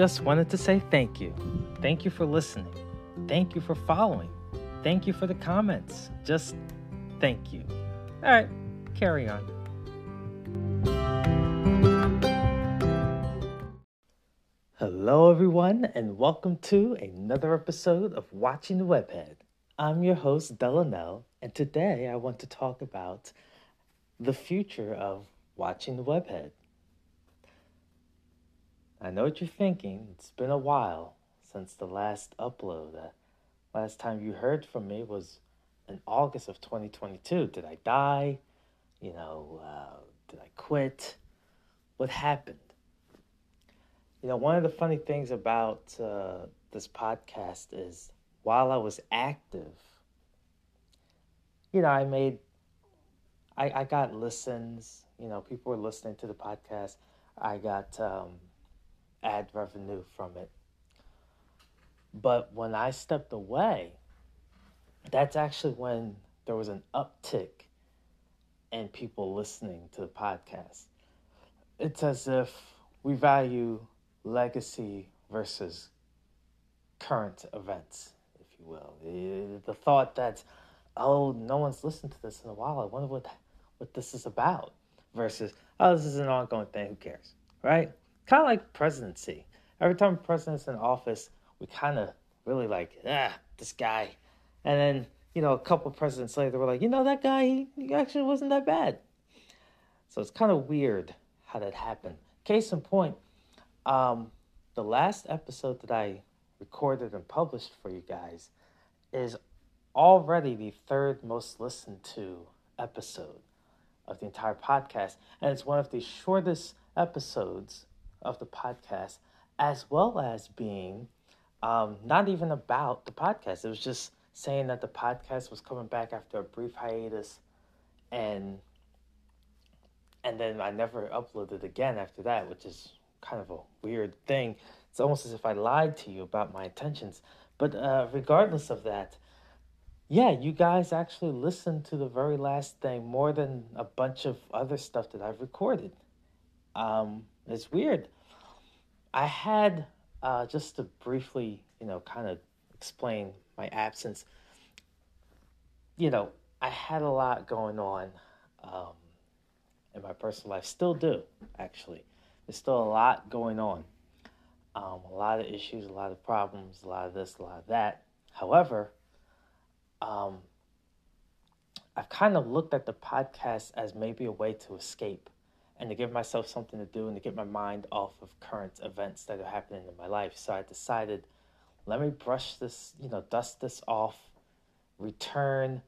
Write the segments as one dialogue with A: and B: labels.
A: just wanted to say thank you. Thank you for listening. Thank you for following. Thank you for the comments. Just thank you. All right, carry on. Hello, everyone, and welcome to another episode of Watching the Webhead. I'm your host, Delanel, and today I want to talk about the future of watching the Webhead. I know what you're thinking. It's been a while since the last upload. Uh, last time you heard from me was in August of 2022. Did I die? You know, uh, did I quit? What happened? You know, one of the funny things about uh, this podcast is while I was active, you know, I made, I, I got listens, you know, people were listening to the podcast. I got um, ad revenue from it. But when I stepped away, that's actually when there was an uptick in people listening to the podcast. It's as if we value legacy versus current events, if you will. The thought that, oh, no one's listened to this in a while. I wonder what what this is about. Versus, oh, this is an ongoing thing. Who cares, right? Kind of like presidency. Every time a president's in office, we kind of really like, ah, this guy. And then, you know, a couple presidents later, we're like, you know, that guy, he, he actually wasn't that bad. So it's kind of weird how that happened. Case in point, um, the last episode that I recorded and published for you guys is already the third most listened to episode of the entire podcast. And it's one of the shortest episodes of the podcast, as well as being um, not even about the podcast. It was just saying that the podcast was coming back after a brief hiatus, and and then I never uploaded again after that, which is kind of a weird thing. It's almost as if I lied to you about my intentions. But uh, regardless of that, yeah, you guys actually listened to the very last thing more than a bunch of other stuff that I've recorded. Um, it's weird. I had uh, just to briefly, you know, kind of explain my absence. You know, I had a lot going on um, in my personal life. Still do, actually. There's still a lot going on. Um, a lot of issues, a lot of problems, a lot of this, a lot of that. However, um, I've kind of looked at the podcast as maybe a way to escape and to give myself something to do and to get my mind off of current events that are happening in my life. So I decided, let me brush this, you know, dust this off, return,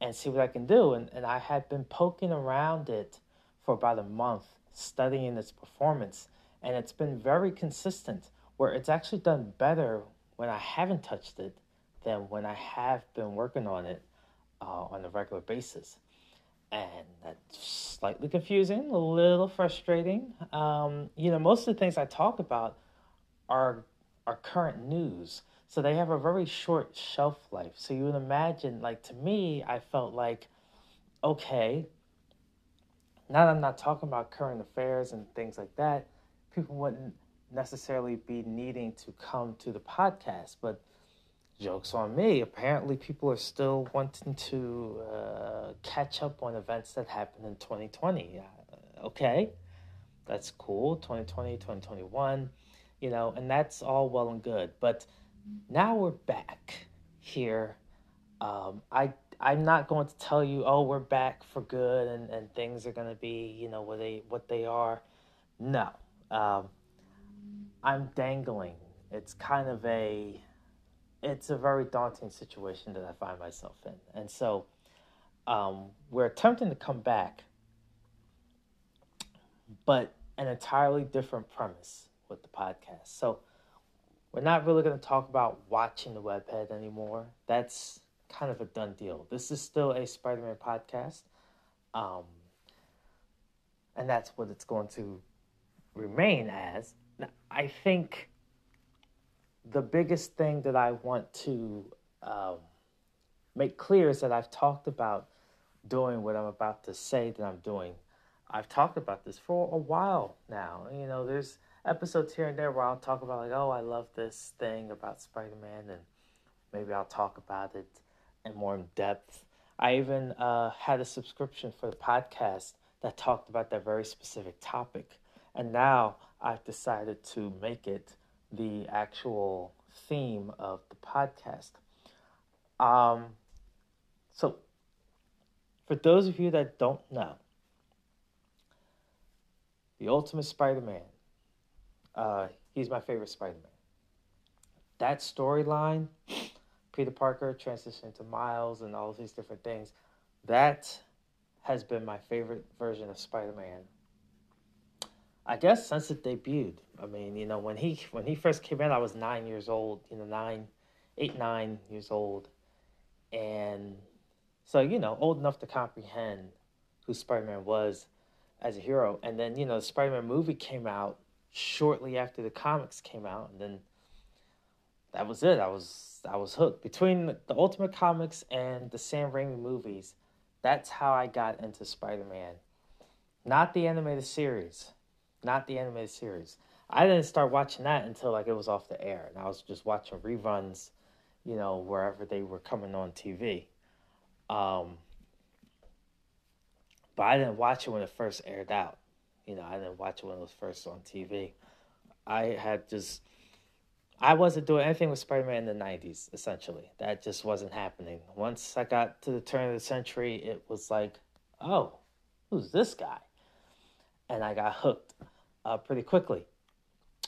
A: and see what I can do. And, and I had been poking around it for about a month, studying its performance, and it's been very consistent where it's actually done better when I haven't touched it than when I have been working on it uh, on a regular basis and that's slightly confusing, a little frustrating. Um, you know, most of the things I talk about are are current news, so they have a very short shelf life. So you would imagine, like to me, I felt like, okay, now that I'm not talking about current affairs and things like that, people wouldn't necessarily be needing to come to the podcast, but Joke's on me. Apparently, people are still wanting to uh, catch up on events that happened in 2020. Uh, okay, that's cool. 2020, 2021, you know, and that's all well and good. But now we're back here. Um, I I'm not going to tell you, oh, we're back for good and, and things are going to be, you know, what they what they are. No, um, I'm dangling. It's kind of a it's a very daunting situation that I find myself in. And so um, we're attempting to come back, but an entirely different premise with the podcast. So we're not really going to talk about watching the webhead anymore. That's kind of a done deal. This is still a Spider Man podcast. Um, and that's what it's going to remain as. I think the biggest thing that I want to um, make clear is that I've talked about doing what I'm about to say that I'm doing. I've talked about this for a while now. You know, there's episodes here and there where I'll talk about like, oh, I love this thing about Spider Man, and maybe I'll talk about it in more in depth. I even uh, had a subscription for the podcast that talked about that very specific topic, and now I've decided to make it the actual theme of the podcast. Um, so, for those of you that don't know, the Ultimate Spider Man, uh, he's my favorite Spider Man. That storyline, Peter Parker transitioning to Miles and all of these different things, that has been my favorite version of Spider Man. I guess since it debuted. I mean, you know, when he when he first came in, I was nine years old. You know, nine, eight, nine years old, and so you know, old enough to comprehend who Spider Man was as a hero. And then you know, the Spider Man movie came out shortly after the comics came out, and then that was it. I was I was hooked between the Ultimate Comics and the Sam Raimi movies. That's how I got into Spider Man, not the animated series, not the animated series. I didn't start watching that until like it was off the air, and I was just watching reruns, you know, wherever they were coming on TV. Um, but I didn't watch it when it first aired out. You know, I didn't watch it when it was first on TV. I had just, I wasn't doing anything with Spider Man in the 90s, essentially. That just wasn't happening. Once I got to the turn of the century, it was like, oh, who's this guy? And I got hooked uh, pretty quickly.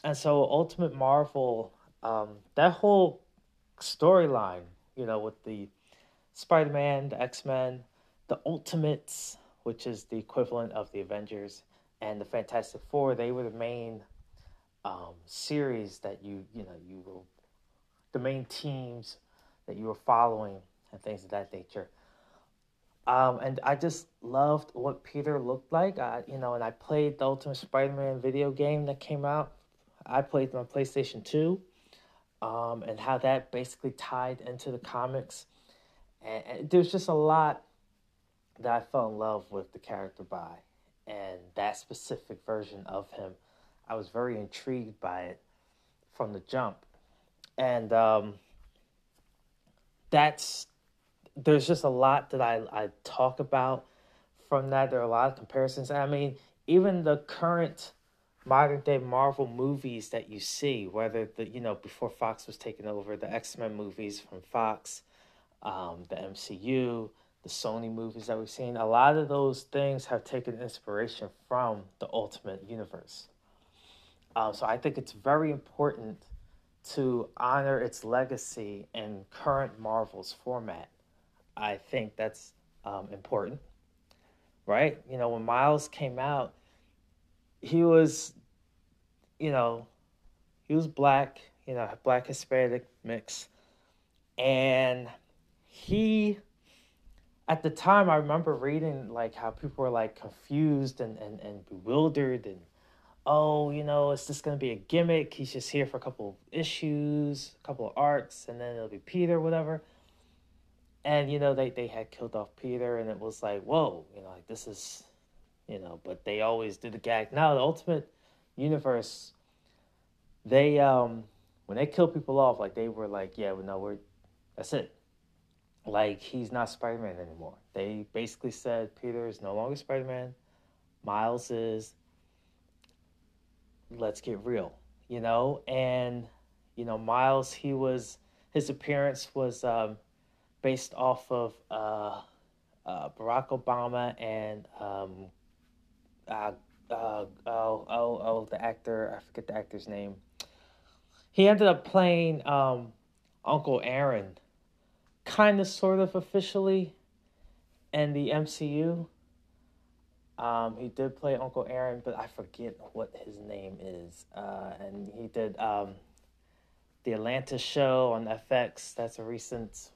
A: And so, Ultimate Marvel, um, that whole storyline, you know, with the Spider Man, the X Men, the Ultimates, which is the equivalent of the Avengers, and the Fantastic Four, they were the main um, series that you you know you were the main teams that you were following and things of that nature. Um, and I just loved what Peter looked like. I, you know, and I played the Ultimate Spider-Man video game that came out. I played on PlayStation Two, um, and how that basically tied into the comics. And, and there's just a lot that I fell in love with the character by, and that specific version of him, I was very intrigued by it from the jump, and um, that's there's just a lot that I I talk about from that. There are a lot of comparisons. I mean, even the current modern day Marvel movies that you see, whether the you know before Fox was taken over, the X Men movies from Fox, um, the MCU, the Sony movies that we've seen, a lot of those things have taken inspiration from the Ultimate Universe. Um, so I think it's very important to honor its legacy in current Marvel's format. I think that's um, important, right? You know, when Miles came out, he was, you know, he was black, you know, black Hispanic mix, and he at the time I remember reading like how people were like confused and, and, and bewildered and oh, you know, it's just gonna be a gimmick. He's just here for a couple of issues, a couple of arcs, and then it'll be Peter, whatever. And you know, they, they had killed off Peter and it was like, whoa, you know, like this is you know, but they always do the gag. Now the ultimate universe they um when they kill people off, like they were like, Yeah, well no, we're that's it like he's not Spider Man anymore. They basically said Peter is no longer Spider Man. Miles is. Let's get real, you know. And you know, Miles, he was his appearance was um, based off of uh, uh, Barack Obama and um, uh, uh, oh oh oh the actor I forget the actor's name. He ended up playing um, Uncle Aaron kind of sort of officially in the MCU. Um, he did play Uncle Aaron, but I forget what his name is. Uh, and he did um, the Atlanta show on FX. That's a recent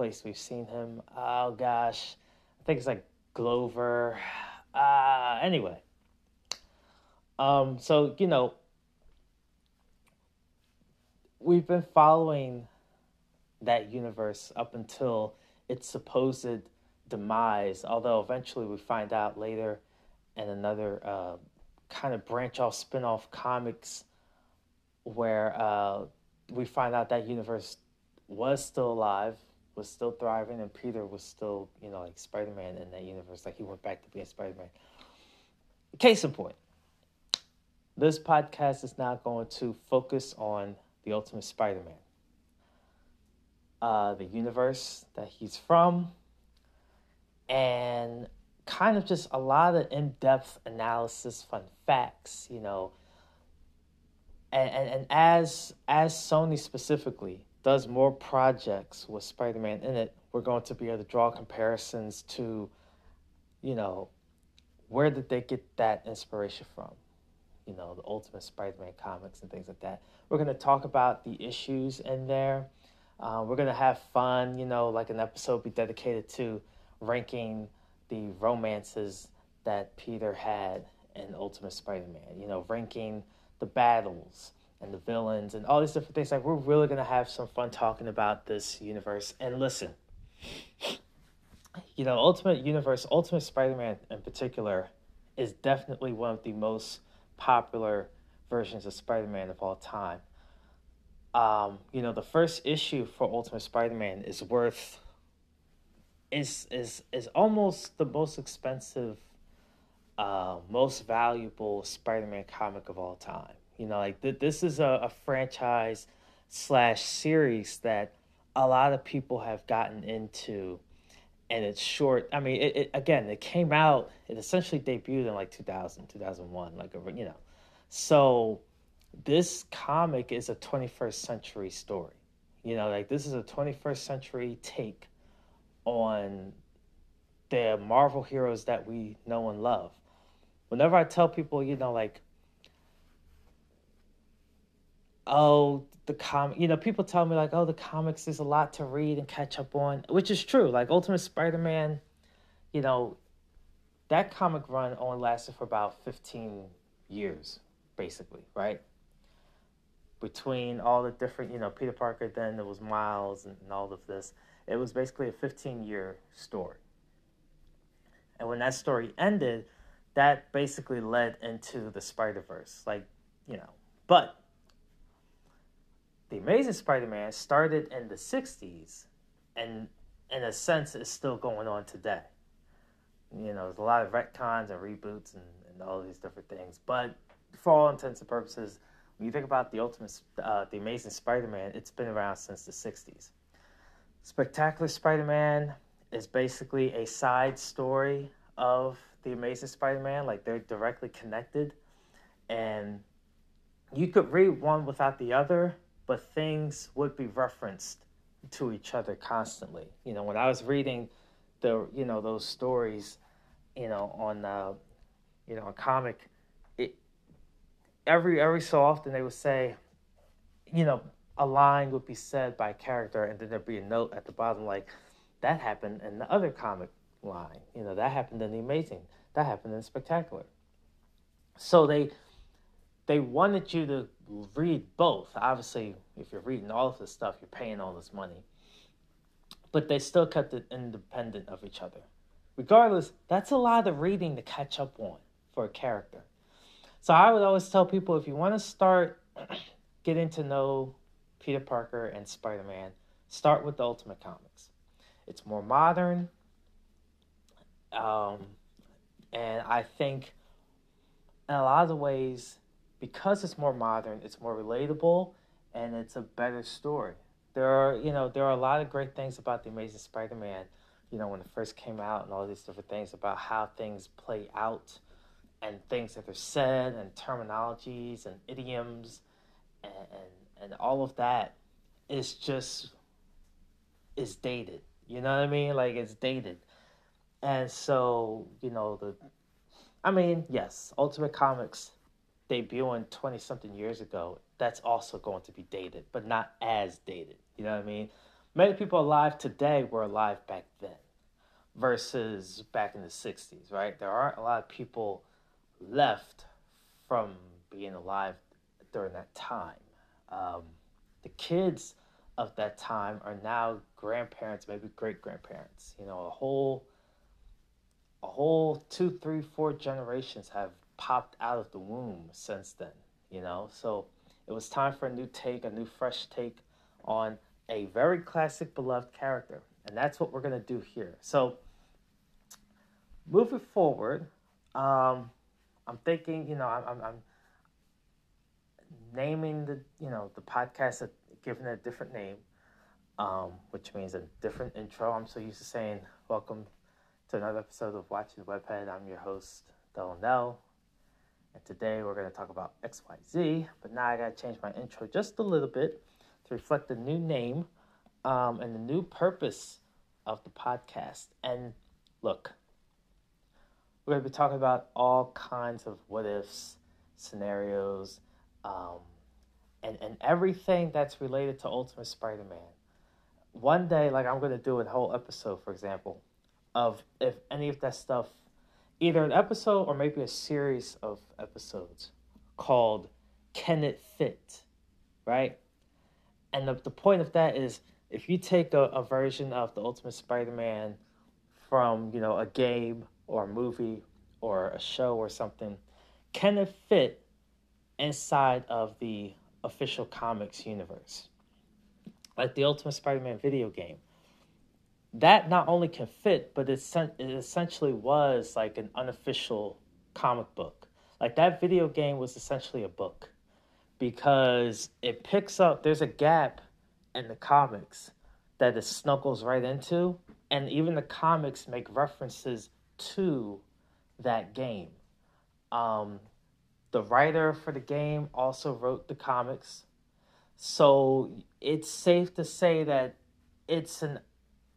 A: place we've seen him. Oh gosh, I think it's like Glover. Uh, anyway, um, so you know, we've been following that universe up until its supposed demise. Although eventually we find out later in another uh, kind of branch off, spin off comics where uh, we find out that universe was still alive, was still thriving, and Peter was still, you know, like Spider Man in that universe. Like he went back to being Spider Man. Case in point, this podcast is now going to focus on the Ultimate Spider Man, uh, the universe that he's from, and kind of just a lot of in depth analysis, fun facts, you know. And, and, and as as Sony specifically does more projects with Spider Man in it, we're going to be able to draw comparisons to, you know, where did they get that inspiration from? You know, the Ultimate Spider Man comics and things like that. We're going to talk about the issues in there. Uh, we're going to have fun, you know, like an episode be dedicated to ranking the romances that Peter had in Ultimate Spider Man, you know, ranking the battles and the villains and all these different things. Like, we're really going to have some fun talking about this universe. And listen, you know, Ultimate Universe, Ultimate Spider Man in particular, is definitely one of the most popular versions of Spider Man of all time. Um, you know, the first issue for Ultimate Spider Man is worth is is is almost the most expensive, uh, most valuable Spider Man comic of all time. You know, like th- this is a, a franchise slash series that a lot of people have gotten into and it's short i mean it, it, again it came out it essentially debuted in like 2000 2001 like you know. So this comic is a 21st century story you know like this is a 21st century take on the marvel heroes that we know and love. Whenever i tell people you know like oh, the comic, you know, people tell me like, oh, the comics is a lot to read and catch up on, which is true. Like Ultimate Spider-Man, you know, that comic run only lasted for about 15 years, basically, right? Between all the different, you know, Peter Parker, then there was Miles and, and all of this. It was basically a 15 year story. And when that story ended, that basically led into the Spider Verse. Like, you know, but the Amazing Spider-Man started in the '60s, and in a sense, is still going on today. You know, there's a lot of retcons and reboots and, and all these different things, but for all intents and purposes, when you think about the Ultimate, uh, the Amazing Spider-Man, it's been around since the '60s. Spectacular Spider-Man is basically a side story of the Amazing Spider-Man, like they're directly connected, and you could read one without the other, but things would be referenced to each other constantly. You know, when I was reading the you know those stories, you know on uh, you know a comic, it every every so often they would say, you know, a line would be said by a character, and then there'd be a note at the bottom like, that happened in the other comic line. You know, that happened in the Amazing. That happened in Spectacular. So they they wanted you to read both. Obviously, if you're reading all of this stuff, you're paying all this money. But they still kept it independent of each other. Regardless, that's a lot of reading to catch up on for a character. So I would always tell people if you want to start getting to know Peter Parker and Spider Man, start with the Ultimate Comics. It's more modern. Um, and I think in a lot of ways, because it's more modern, it's more relatable, and it's a better story. There are, you know, there are a lot of great things about the Amazing Spider-Man. You know, when it first came out, and all these different things about how things play out, and things that are said, and terminologies, and idioms, and and, and all of that is just is dated. You know what I mean? Like it's dated, and so you know the. I mean, yes, Ultimate Comics debuting 20 something years ago, that's also going to be dated, but not as dated. You know what I mean? Many people alive today were alive back then versus back in the 60s, right? There aren't a lot of people left from being alive during that time. Um, the kids of that time are now grandparents, maybe great grandparents. You know, a whole, a whole two, three, four generations have popped out of the womb since then, you know? So it was time for a new take, a new fresh take on a very classic, beloved character. And that's what we're going to do here. So moving forward, um, I'm thinking, you know, I'm, I'm, naming the, you know, the podcast, giving it a different name, um, which means a different intro. I'm so used to saying, welcome to another episode of Watching the Webhead. I'm your host, Delnell. And today we're going to talk about XYZ, but now I got to change my intro just a little bit to reflect the new name um, and the new purpose of the podcast. And look, we're going to be talking about all kinds of what ifs, scenarios, um, and, and everything that's related to Ultimate Spider Man. One day, like I'm going to do a whole episode, for example, of if any of that stuff, either an episode or maybe a series of episodes called Can It Fit? Right? And the, the point of that is if you take a, a version of the Ultimate Spider Man from, you know, a game or a movie or a show or something, can it fit inside of the official comics universe? Like the Ultimate Spider Man video game. That not only can fit, but it, it essentially was like an unofficial comic book. Like that video game was essentially a book because it picks up, there's a gap in the comics that it snuggles right into, and even the comics make references to that game. Um, the writer for the game also wrote the comics, so it's safe to say that it's an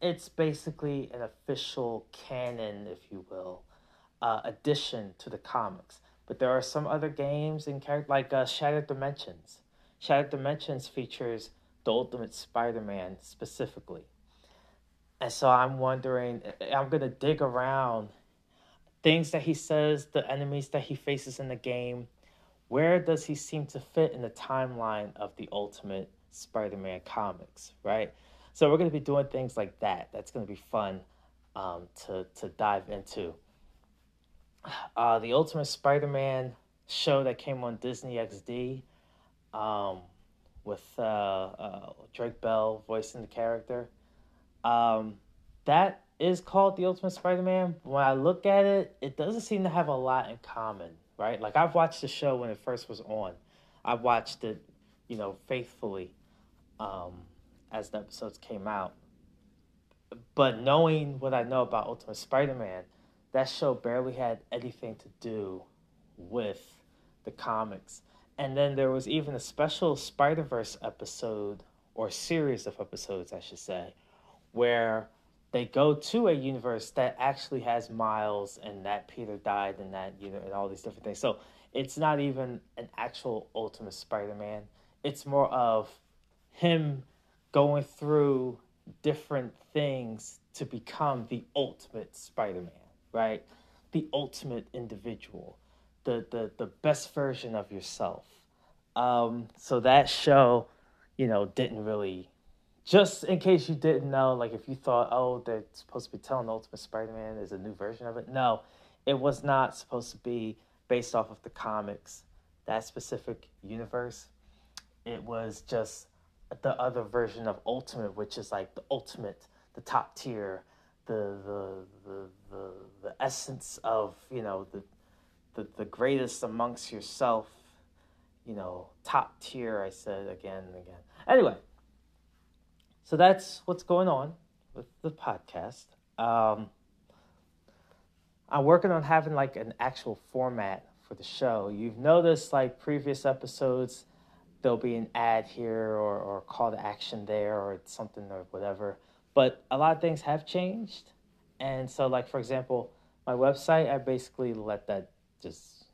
A: it's basically an official canon, if you will, uh, addition to the comics. But there are some other games and character like uh, Shattered Dimensions. Shattered Dimensions features the Ultimate Spider-Man specifically, and so I'm wondering. I'm gonna dig around things that he says, the enemies that he faces in the game. Where does he seem to fit in the timeline of the Ultimate Spider-Man comics? Right. So we're gonna be doing things like that. That's gonna be fun um, to to dive into uh, the Ultimate Spider-Man show that came on Disney XD, um, with uh, uh, Drake Bell voicing the character. Um, that is called the Ultimate Spider-Man. When I look at it, it doesn't seem to have a lot in common, right? Like I've watched the show when it first was on. I watched it, you know, faithfully um, as the episodes came out. But knowing what I know about Ultimate Spider-Man, that show barely had anything to do with the comics. And then there was even a special Spider Verse episode, or series of episodes, I should say, where they go to a universe that actually has Miles and that Peter died and that, you know, and all these different things. So it's not even an actual Ultimate Spider Man. It's more of him going through different things to become the ultimate Spider Man right? The ultimate individual, the the the best version of yourself. Um, so that show, you know, didn't really. Just in case you didn't know, like if you thought, oh, they're supposed to be telling Ultimate Spider-Man is a new version of it. No, it was not supposed to be based off of the comics, that specific universe. It was just the other version of Ultimate, which is like the ultimate, the top tier, the the the the, the essence of you know the, the the greatest amongst yourself you know top tier i said again and again. Anyway so that's what's going on with the podcast. Um, i'm working on having like an actual format for the show. You've noticed like previous episodes there'll be an ad here or, or call to action there or something or whatever but a lot of things have changed. And so, like, for example, my website, I basically let that just,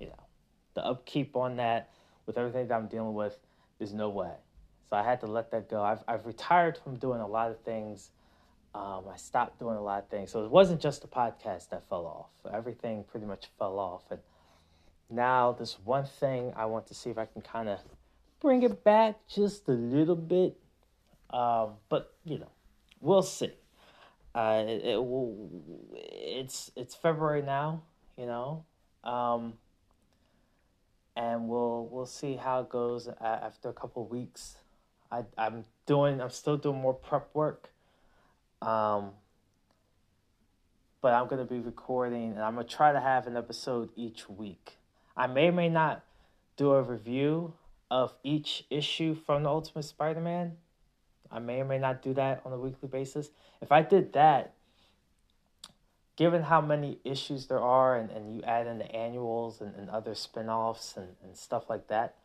A: you know, the upkeep on that with everything that I'm dealing with, there's no way. So I had to let that go. I've, I've retired from doing a lot of things. Um, I stopped doing a lot of things. So it wasn't just the podcast that fell off. Everything pretty much fell off. And now this one thing I want to see if I can kind of bring it back just a little bit. Um, but, you know, we'll see. Uh, it, it will, it's it's February now, you know. Um, and we'll we'll see how it goes after a couple weeks. I I'm doing I'm still doing more prep work. Um, but I'm gonna be recording and I'm gonna try to have an episode each week. I may or may not do a review of each issue from the Ultimate Spider-Man. I may or may not do that on a weekly basis. If I did that, given how many issues there are and, and you add in the annuals and, and other spin-offs and, and stuff like that,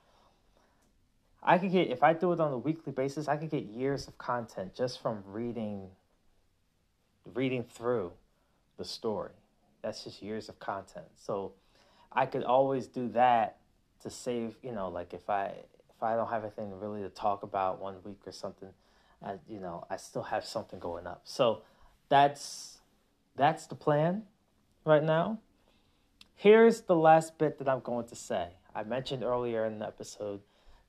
A: I could get if I do it on a weekly basis, I could get years of content just from reading reading through the story. That's just years of content. So I could always do that to save, you know, like if I if I don't have anything really to talk about one week or something, I, you know, I still have something going up. So that's that's the plan right now. Here's the last bit that I'm going to say. I mentioned earlier in the episode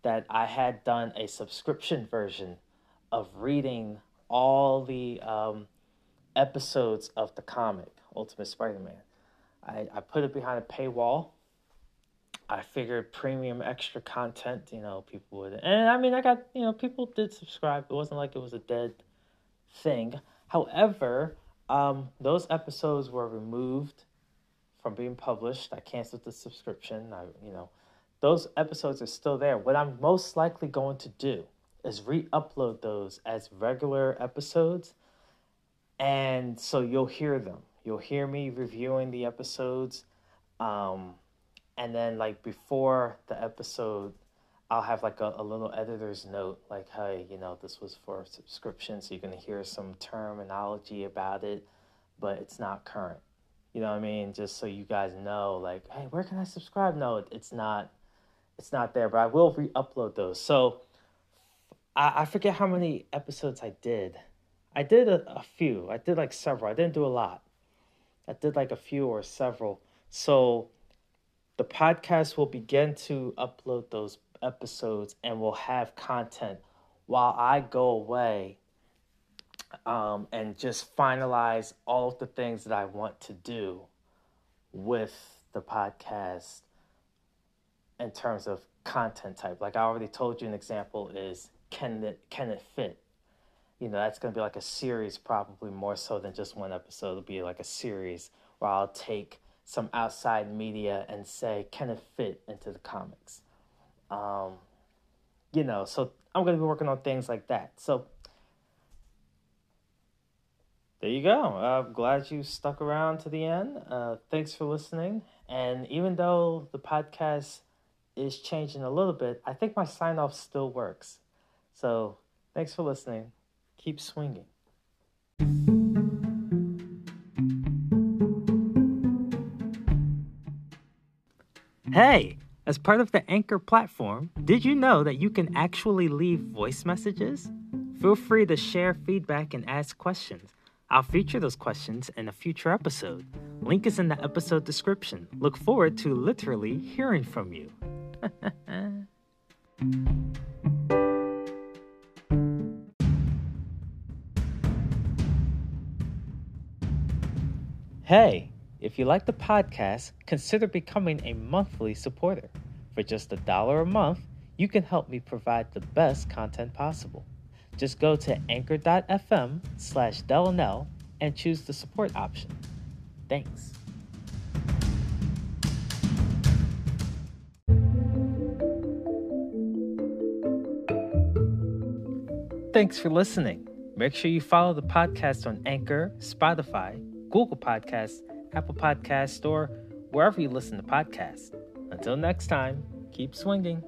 A: that I had done a subscription version of reading all the um, episodes of the comic, Ultimate Spider Man. I, I put it behind a paywall. I figured premium extra content, you know, people would. And I mean, I got, you know, people did subscribe. It wasn't like it was a dead thing. However, um, those episodes were removed from being published. I canceled the subscription. I, you know, those episodes are still there. What I'm most likely going to do is re-upload those as regular episodes, and so you'll hear them. You'll hear me reviewing the episodes, um, and then like before the episode I'll have like a, a little editor's note, like, hey, you know, this was for subscription, so you're gonna hear some terminology about it, but it's not current. You know what I mean? Just so you guys know, like, hey, where can I subscribe? No, it's not, it's not there, but I will re-upload those. So I, I forget how many episodes I did. I did a, a few. I did like several. I didn't do a lot. I did like a few or several. So the podcast will begin to upload those episodes and will have content while I go away um, and just finalize all of the things that I want to do with the podcast in terms of content type. Like I already told you, an example is can it can it fit? You know, that's gonna be like a series, probably more so than just one episode. It'll be like a series where I'll take some outside media and say, can it fit into the comics? Um, you know, so I'm going to be working on things like that. So there you go. I'm glad you stuck around to the end. Uh, thanks for listening. And even though the podcast is changing a little bit, I think my sign off still works. So thanks for listening. Keep swinging. Hey! As part of the Anchor platform, did you know that you can actually leave voice messages? Feel free to share feedback and ask questions. I'll feature those questions in a future episode. Link is in the episode description. Look forward to literally hearing from you. hey! If you like the podcast, consider becoming a monthly supporter. For just a dollar a month, you can help me provide the best content possible. Just go to anchor.fm slash Delanell and choose the support option. Thanks. Thanks for listening. Make sure you follow the podcast on Anchor, Spotify, Google Podcasts, Apple Podcast, or wherever you listen to podcasts. Until next time, keep swinging.